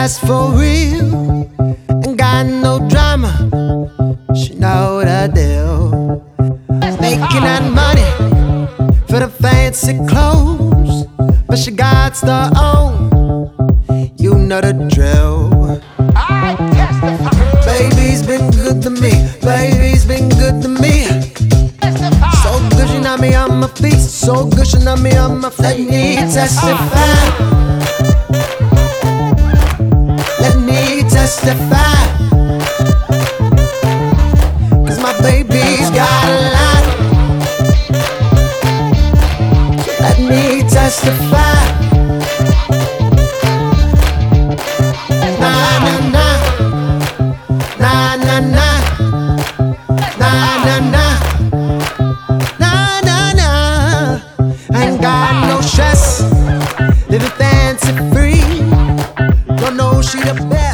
that's for real. Ain't got no drama, she know the deal. Making that money for the fancy clothes, but she got the own. You know the drill. I testify. Baby's been good to me. Baby's been good to me. So good, she knocked me on my feet. So good, she knocked me on my feet. Let me testify. Testify. Cause my baby's got a lot. Let me testify. Nah, nah, nah. Nah, nah, nah. Nah, nah, nah. Nah, nah, nah. Ain't got no stress. Living fancy free. She the best.